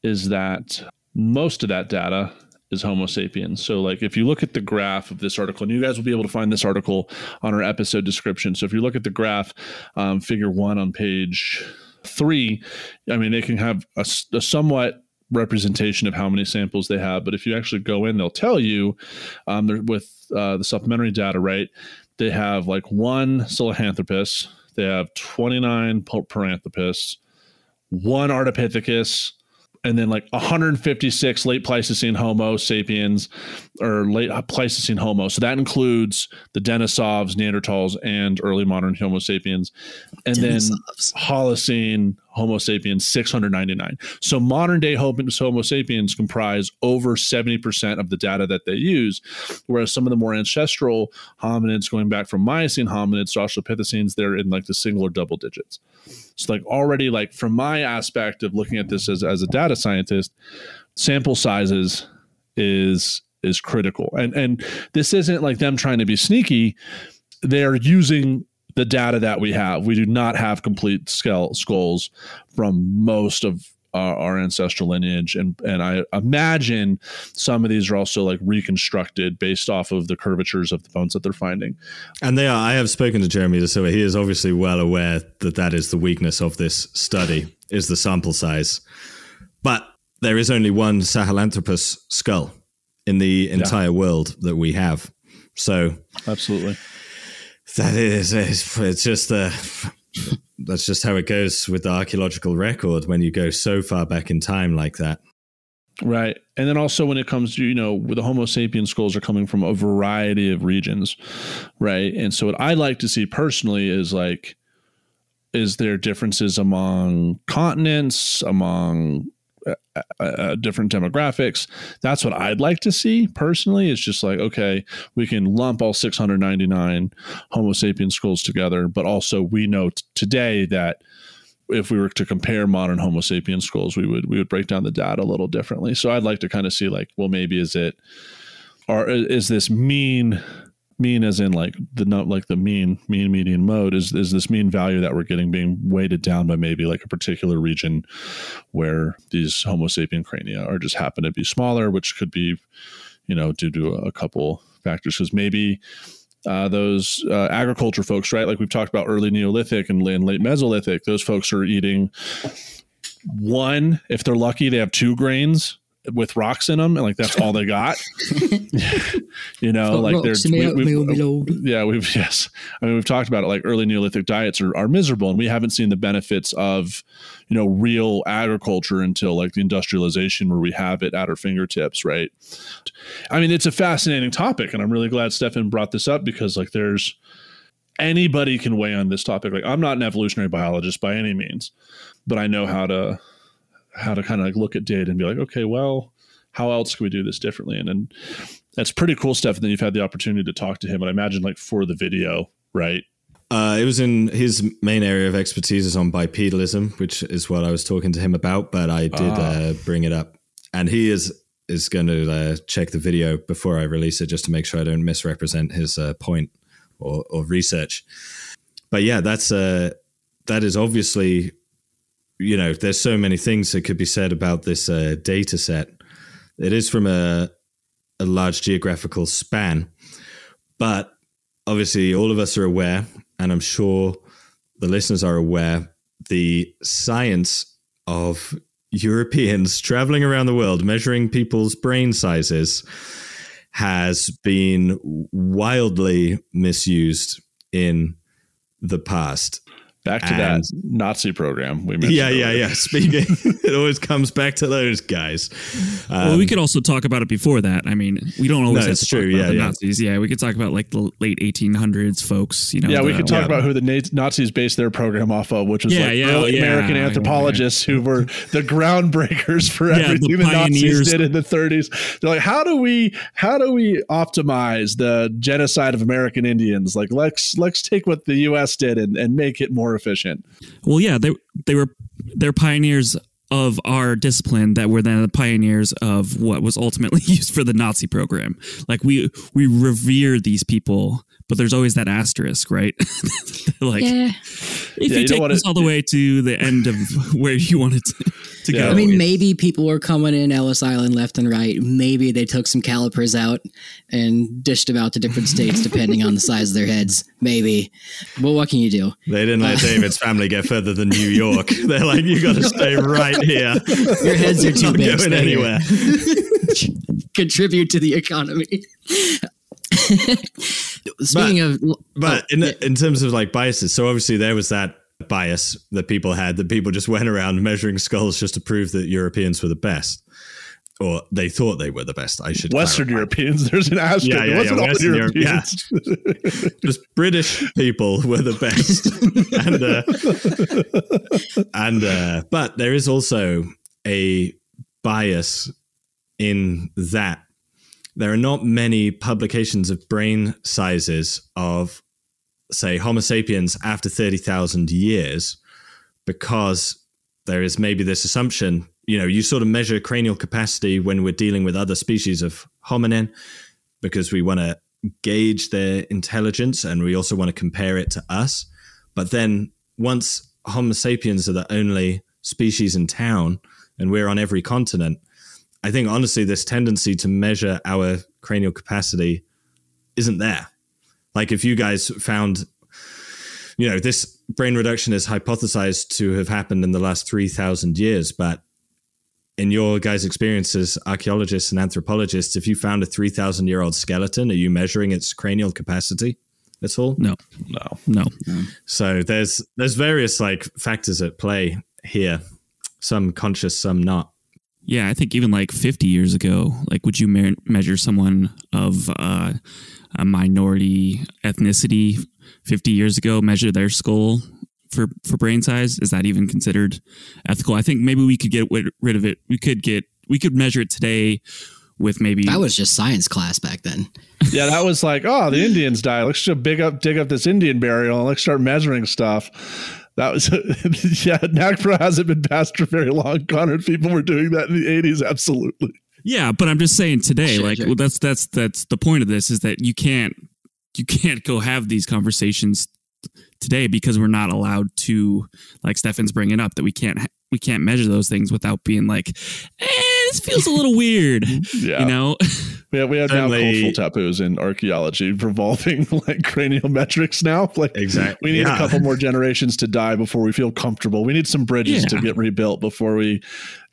is that most of that data is Homo sapiens. So, like, if you look at the graph of this article, and you guys will be able to find this article on our episode description. So, if you look at the graph, um, figure one on page three, I mean, they can have a somewhat representation of how many samples they have. But if you actually go in, they'll tell you um, with uh, the supplementary data, right? They have like one Sahelanthropus, they have 29 Paranthropus, one Ardipithecus, and then like 156 late Pleistocene Homo sapiens or late Pleistocene Homo. So that includes the Denisovs, Neanderthals, and early modern Homo sapiens. And then Holocene Homo sapiens 699. So modern day Homo sapiens comprise over 70% of the data that they use, whereas some of the more ancestral hominids going back from Miocene hominids to Australopithecines, they're in like the single or double digits. So like already like from my aspect of looking at this as, as a data scientist, sample sizes is is critical. And and this isn't like them trying to be sneaky. They're using the data that we have. We do not have complete skull, skulls from most of our, our ancestral lineage, and and I imagine some of these are also like reconstructed based off of the curvatures of the bones that they're finding. And they are. I have spoken to Jeremy DeSilva. He is obviously well aware that that is the weakness of this study is the sample size. But there is only one Sahelanthropus skull in the entire world that we have. So Absolutely. That is it's, just uh, that's just how it goes with the archaeological record when you go so far back in time like that. Right. And then also when it comes to, you know, the Homo sapien skulls are coming from a variety of regions. Right. And so what I like to see personally is like, is there differences among continents, among uh, uh, different demographics? That's what I'd like to see personally. It's just like, okay, we can lump all 699 Homo sapien skulls together, but also we know t- today that if we were to compare modern Homo sapien skulls, we would we would break down the data a little differently. So I'd like to kind of see like, well, maybe is it, or is this mean, mean as in like the not like the mean mean median mode is is this mean value that we're getting being weighted down by maybe like a particular region where these Homo sapien crania are just happen to be smaller, which could be, you know, due to a couple factors because maybe uh, those uh, agriculture folks, right? Like we've talked about early Neolithic and, and late Mesolithic, those folks are eating one, if they're lucky, they have two grains with rocks in them, and like that's all they got. you know, like they're we- we've- yeah, we've yes. I mean, we've talked about it. Like early Neolithic diets are, are miserable, and we haven't seen the benefits of, you know, real agriculture until like the industrialization, where we have it at our fingertips. Right. I mean, it's a fascinating topic, and I'm really glad Stefan brought this up because like there's anybody can weigh on this topic. Like I'm not an evolutionary biologist by any means, but I know how to how to kind of like look at data and be like, okay, well, how else can we do this differently? And then that's pretty cool stuff. And then you've had the opportunity to talk to him. And I imagine like for the video, right? Uh, it was in his main area of expertise is on bipedalism, which is what I was talking to him about. But I did Ah. uh, bring it up, and he is is going to uh, check the video before I release it, just to make sure I don't misrepresent his uh, point or, or research. But yeah, that's uh, that is obviously, you know, there's so many things that could be said about this uh, data set. It is from a a large geographical span, but obviously all of us are aware, and I'm sure the listeners are aware, the science of Europeans traveling around the world measuring people's brain sizes has been wildly misused in the past. Back to And- that Nazi program we mentioned. Yeah, yeah, earlier. yeah. Speaking, it always comes back to those guys. well, we could also talk about it before that. I mean, we don't always Um, No, have it's to talk true. about Yeah, the yeah. Nazis. Yeah, we could talk about like the late 1800s folks. You know, Yeah, we could talk yeah. about who the Nazis based their program off of, which was Yeah, like yeah, early yeah, American yeah, anthropologists who were the groundbreakers for Yeah, the everything the, Nazis did in the 30s. They're like, how do we how do we optimize the genocide of American Indians? Like, let's let's take what the U.S. did and, and make it more efficient. Well, yeah, they they were they're pioneers of our discipline that were then the pioneers of what was ultimately used for the Nazi program. Like we we revere these people, but there's always that asterisk, right? like Yeah. if Yeah, you, you take wanna- this all the way to the end of where you want it to, to Yeah. go. I mean, maybe people were coming in Ellis Island left and right. Maybe they took some calipers out and dished them out to different states depending on the size of their heads. Maybe. But what can you do? They didn't let uh, David's family get further than New York. They're like, you got to stay right here. Your heads are too Not big. going stay here. anywhere. Contribute to the economy. Speaking of, But oh, in yeah. in terms of like biases, so obviously there was that bias that people had that people just went around measuring skulls just to prove that Europeans were the best, or they thought they were the best. I should Western clarify. Europeans. There's an asterisk. Yeah, yeah, it yeah, all Western Europe- Europeans. just British people were the best, and uh, and uh, but there is also a bias in that there are not many publications of brain sizes of say Homo sapiens after thirty thousand years, because there is maybe this assumption. You know, you sort of measure cranial capacity when we're dealing with other species of hominin because we want to gauge their intelligence and we also want to compare it to us. But then once Homo sapiens are the only species in town and we're on every continent, I think honestly, this tendency to measure our cranial capacity isn't there. Like if you guys found, you know, this brain reduction is hypothesized to have happened in the last 3,000 years, but in your guys' experience as archaeologists and anthropologists, if you found a 3,000 year old skeleton, are you measuring its cranial capacity at all? no, no. no. So there's there's various like factors at play here, some conscious, some not. Yeah, I think even like 50 years ago, like would you me- measure someone of uh, a minority ethnicity 50 years ago, measure their skull for for brain size? Is that even considered ethical? I think maybe we could get wi- rid of it. We could get we could measure it today with maybe that was just science class back then. Yeah, that was like, oh, the Indians died. Let's just big up, dig up this Indian burial and let's start measuring stuff. That was, yeah, NAGPRA hasn't been passed for very long, Connor. People were doing that in the 80s. Absolutely. Yeah, but I'm just saying today, Sure, like sure. well, that's that's that's the point of this is that you can't you can't go have these conversations today because we're not allowed to like Stefan's bringing up that we can't we can't measure those things without being like, eh, this feels a little weird, Yeah. you know? We have, we have now cultural taboos in archaeology revolving like cranial metrics now. Like, Exactly. we need Yeah. a couple more generations to die before we feel comfortable. We need some bridges to get rebuilt before we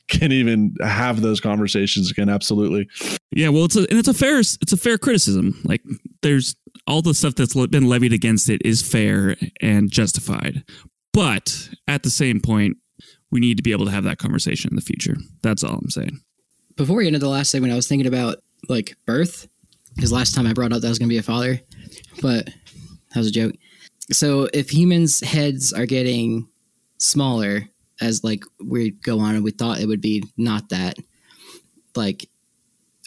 can even have those conversations again. Absolutely. Yeah, well, it's a and it's a fair it's a fair criticism. Like, there's all the stuff that's been levied against it is fair and justified, but at the same point, we need to be able to have that conversation in the future. That's all I'm saying. Before we get into the last segment, I was thinking about like birth because last time I brought up that I was going to be a father, but that was a joke. So if humans' heads are getting smaller as like we go on, and we thought it would be not that, like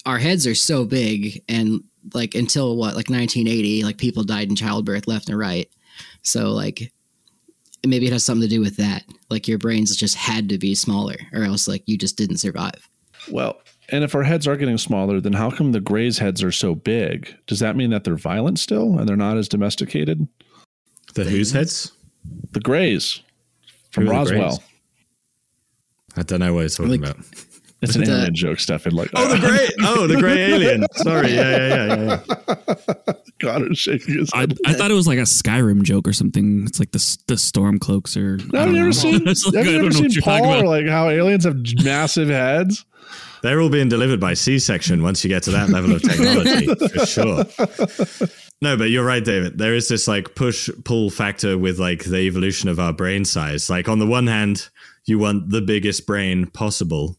our heads are so big, and like until what like 1980, like people died in childbirth left and right. So like maybe it has something to do with that. Like your brains just had to be smaller, or else like you just didn't survive. Well, and if our heads are getting smaller, then how come the Greys' heads are so big? Does that mean that they're violent still and they're not as domesticated? The whose heads? The Greys from Who are the Roswell. Greys? I don't know what you're talking Like- about. It's an The- alien joke, Stefan. Like, Oh, the gray. Oh, the gray alien. Sorry. Yeah, yeah, yeah, yeah. yeah. Connor's shaking his I, head. I thought it was like a Skyrim joke or something. It's like the the storm cloaks or. I Have don't you ever know. seen? Like, have you ever seen Paul or like how aliens have massive heads? They're all being delivered by C-section once you get to that level of technology, for sure. No, but you're right, David. There is this like push pull factor with like the evolution of our brain size. Like on the one hand, you want the biggest brain possible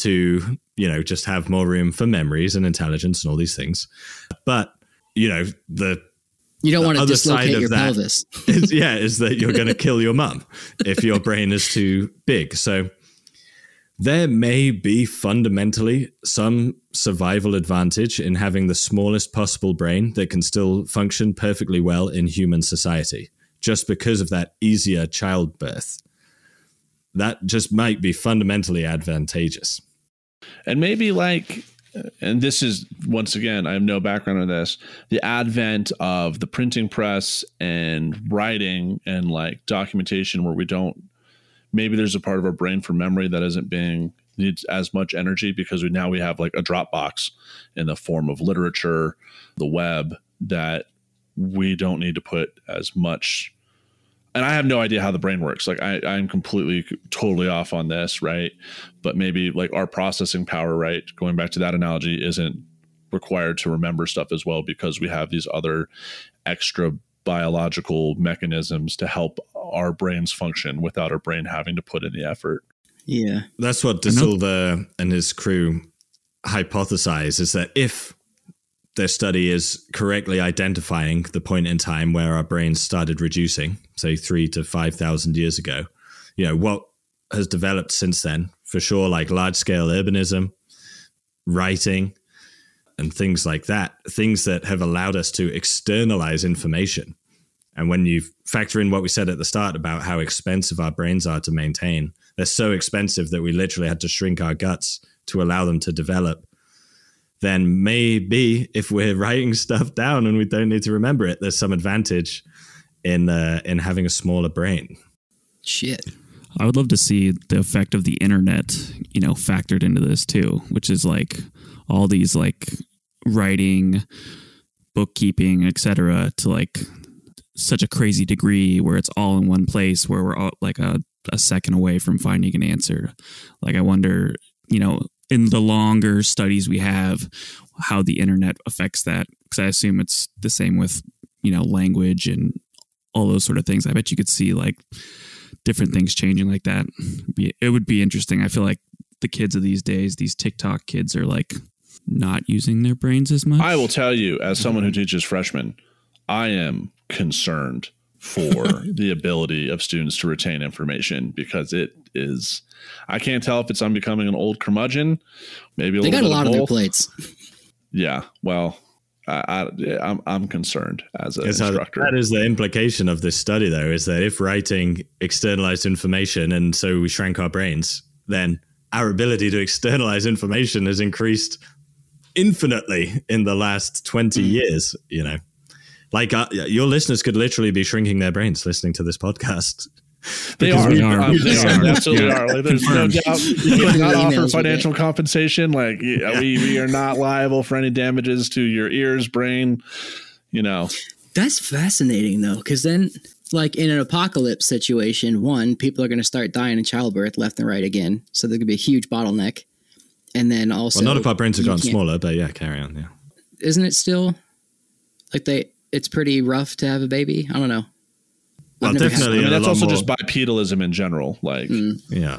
to, you know, just have more room for memories and intelligence and all these things. But, you know, the You don't The want to dislocate your pelvis. is, yeah, is that you're going to kill your mum if your brain is too big. So there may be fundamentally some survival advantage in having the smallest possible brain that can still function perfectly well in human society, just because of that easier childbirth. that just might be fundamentally advantageous. And maybe like and this is once again i have no background on this the advent of the printing press and writing and like documentation where we don't maybe there's a part of our brain for memory that isn't being needs as much energy because we now we have like a dropbox in the form of literature the web that we don't need to put as much and I have no idea how the brain works. Like I, I'm completely, totally off on this, right? But maybe like our processing power, right? Going back to that analogy, isn't required to remember stuff as well because we have these other extra biological mechanisms to help our brains function without our brain having to put in the effort. Yeah. That's what DeSilva and his crew hypothesize is that if their study is correctly identifying the point in time where our brains started reducing, say three to 5,000 years ago, you know, what has developed since then? For sure, like large scale urbanism, writing, and things like that, things that have allowed us to externalize information. And when you factor in what we said at the start about how expensive our brains are to maintain, they're so expensive that we literally had to shrink our guts to allow them to develop. Then maybe if we're writing stuff down and we don't need to remember it, there's some advantage in uh, in having a smaller brain. Shit. I would love to see the effect of the internet, you know, factored into this too, which is like all these like writing, bookkeeping, etc. to like such a crazy degree where it's all in one place where we're all like a, a second away from finding an answer. Like I wonder, you know, in the longer studies we have, how the internet affects that. Because I assume it's the same with, you know, language and all those sort of things. I bet you could see like different things changing like that. Be- It would be interesting. I feel like the kids of these days, these TikTok kids, are like not using their brains as much. I will tell you, as someone who teaches freshmen, I am concerned for the ability of students to retain information because it is. I can't tell if it's I'm becoming an old curmudgeon, maybe a They little got a bit lot on of their plates. Yeah, well, I, I, I'm I'm concerned as an Yes, how- instructor. that is the implication of this study, though, is that if writing externalized information and so we shrank our brains, then our ability to externalize information has increased infinitely in the last 20 hmm. years, you know. Like uh, your listeners could literally be shrinking their brains listening to this podcast. They are. we are. Um, they are. are. They absolutely Yeah. are. Like, there's no doubt. You We can cannot offer financial compensation. Like yeah, we, we are not liable for any damages to your ears, brain. You know, That's fascinating though, because then, like in an apocalypse situation, one, people are going to start dying in childbirth left and right again. So there could be a huge bottleneck. And then also, well, not if our brains have you gotten smaller, but yeah, carry on. Yeah. Isn't it still like they? It's pretty rough to have a baby. I don't know. Well, I've never had definitely I mean that's also more- just bipedalism in general. Like Mm. Yeah.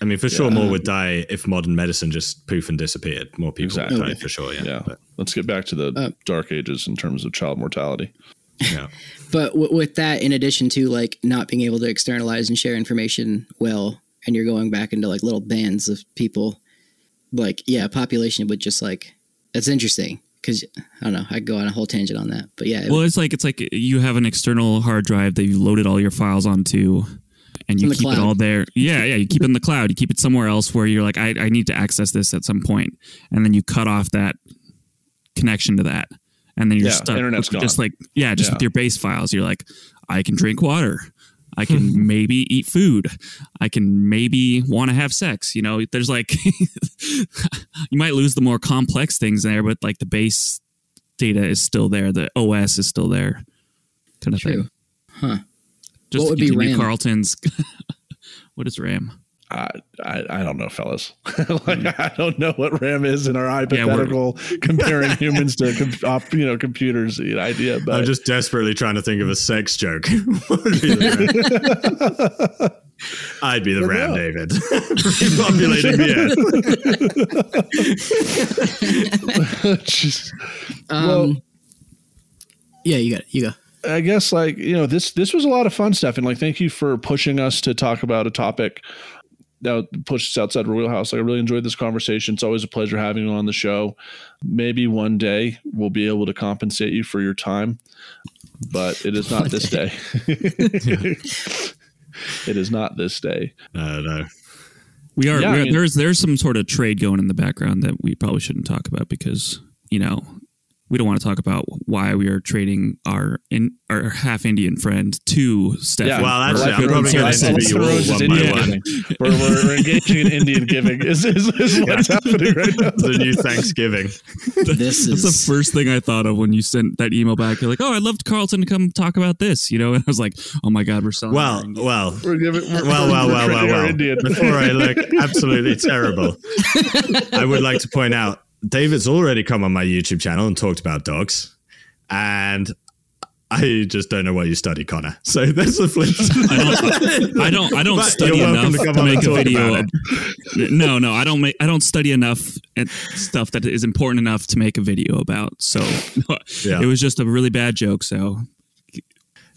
I mean, for sure, more would die if modern medicine just poof and disappeared. More people Exactly. would die for sure. Yeah. yeah. But, Let's get back to the Uh, dark ages in terms of child mortality. yeah. But w- with that, in addition to like not being able to externalize and share information well, and you're going back into like little bands of people, like yeah, population would just like that's interesting because I don't know. I could go on a whole tangent on that, but yeah, it Well, it's like it's like you have an external hard drive that you loaded all your files onto, and you In the keep it all there. Yeah, yeah, you keep it in the cloud. You keep it somewhere else where you're like, I, I need to access this at some point, and then you cut off that connection to that, and then you're Yeah, stuck. internet's with just like yeah, just Yeah. with your base files. You're like, I can drink water. I can maybe eat food. I can maybe want to have sex. You know, there's like, you might lose the more complex things there, but like the base data is still there. The OS is still there. Kind of True. thing. Huh. Just What would be RAM? Carlton's. what is RAM? I, I, I don't know, fellas. like, I don't know what RAM is in our Yeah, hypothetical comparing humans to com- op, you know computers idea. But I'm just desperately trying to think of a sex joke. What would be the ram? I'd be the ram, David. Repopulating the earth. Um, Well- yeah, you got it. You go. I guess like you know this this was a lot of fun stuff, and like thank you for pushing us to talk about a topic that pushed us outside our wheelhouse. Like, I really enjoyed this conversation. It's always a pleasure having you on the show. Maybe one day we'll be able to compensate you for your time, but it is not this day. day. it is not this day. No, no. We are, Yeah, we I mean- there's there's some sort of trade going in the background that we probably shouldn't talk about because you know we don't want to talk about why we are trading our in our half Indian friend to Stefan. Yeah, Well, actually, Life probably Ruins- gonna Life interview in you all Ruins is one by Indian one. We're, we're, we're engaging in Indian giving. Is, is, is what's happening right now. the new Thanksgiving. This That's the first thing I thought of when you sent that email back. You're like, "Oh, I'd love Carlton to come talk about this," you know. And I was like, "Oh my god, we're selling." Well, our well, We're giving. We're, well, well, we're well, well, well. Indian. Before I look absolutely terrible, I would like to point out David's already come on my YouTube channel and talked about dogs, and I just don't know what you study, Connor. So there's the flip. I don't, I don't, I don't study enough to to, make a video. about Of, no, no, I don't make, I don't study enough and stuff that is important enough to make a video about. So Yeah. it was just a really bad joke. So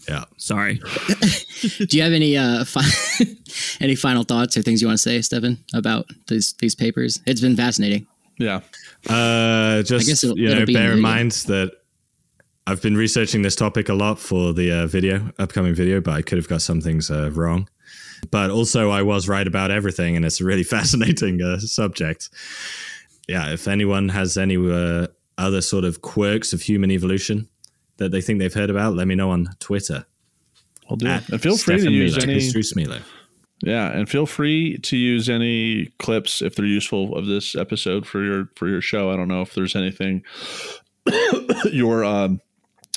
yeah. sorry. Do you have any uh fi- any final thoughts or things you want to say, Stefan, about these these papers? It's been fascinating. Yeah. Uh, guess just it'll- you know, it'll be bear in mind that I've been researching this topic a lot for the uh, video, upcoming video, but I could have got some things uh, wrong. But also, I was right about everything, and it's a really fascinating uh, subject. Yeah, if anyone has any uh, other sort of quirks of human evolution that they think they've heard about, let me know on Twitter. We'll do it. At And feel free to Stefan use Milo, any. Yeah, and feel free to use any clips if they're useful of this episode for your for your show. I don't know if there's anything your um,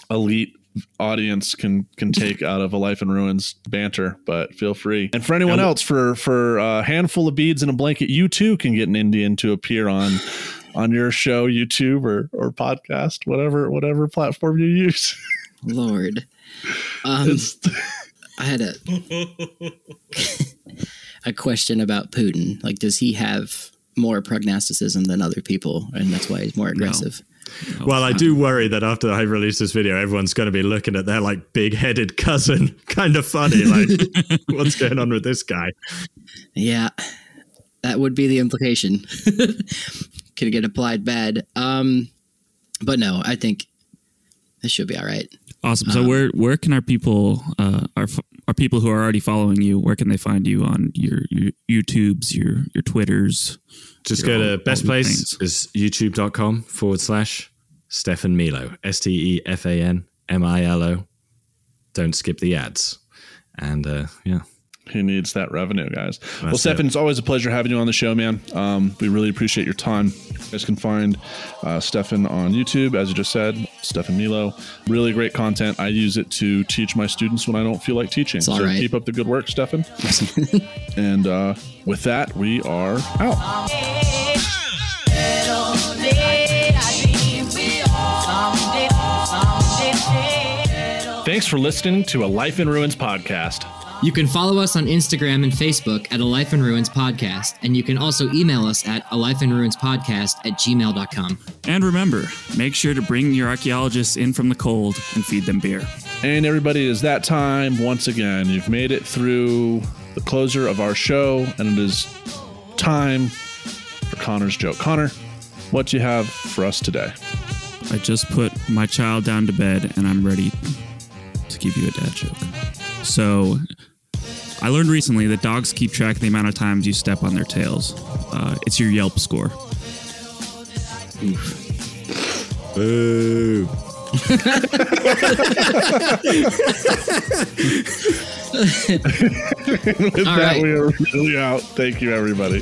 elite audience can can take out of a life in ruins banter but feel free and for anyone else for for a handful of beads and a blanket you too can get an indian to appear on on your show youtube or or podcast whatever whatever platform you use Lord. Um, I had a a question about Putin. Like, does he have more prognosticism than other people, and that's why he's more aggressive? Well, I do worry that after I release this video, everyone's going to be looking at their like big-headed cousin, kind of funny. Like, what's going on with this guy? Yeah, that would be the implication. Could get applied bad. Um, but no, I think this should be all right. Awesome. So where where can our people uh, our our people who are already following you? Where can they find you on your, your YouTubes, your your Twitters? Just Your go all- to best place things. is youtube.com forward slash Stefan Milo. S T E F A N M I L O. Don't skip the ads. And uh, yeah. He needs that revenue, guys. well, That's Stefan, it. it's always a pleasure having you on the show, man. Um, we really appreciate your time. You guys can find uh, Stefan on YouTube, as you just said, Stefan Milo. Really great content. I use it to teach my students when I don't feel like teaching. so right. keep up the good work, Stefan. and uh, with that, we are out. Thanks for listening to a Life in Ruins podcast. You can follow us on Instagram and Facebook at A Life in Ruins Podcast, and you can also email us at a life in ruins podcast at gmail.com. And remember, make sure to bring your archaeologists in from the cold and feed them beer. And everybody, it is that time once again. You've made it through the closer of our show, and it is time for Connor's joke. Connor, what do you have for us today? I just put my child down to bed and I'm ready to give you a dad joke. So, I learned recently that dogs keep track of the amount of times you step on their tails. Uh, it's your Yelp score. Boo. With All that, right. we are really out. Thank you, everybody.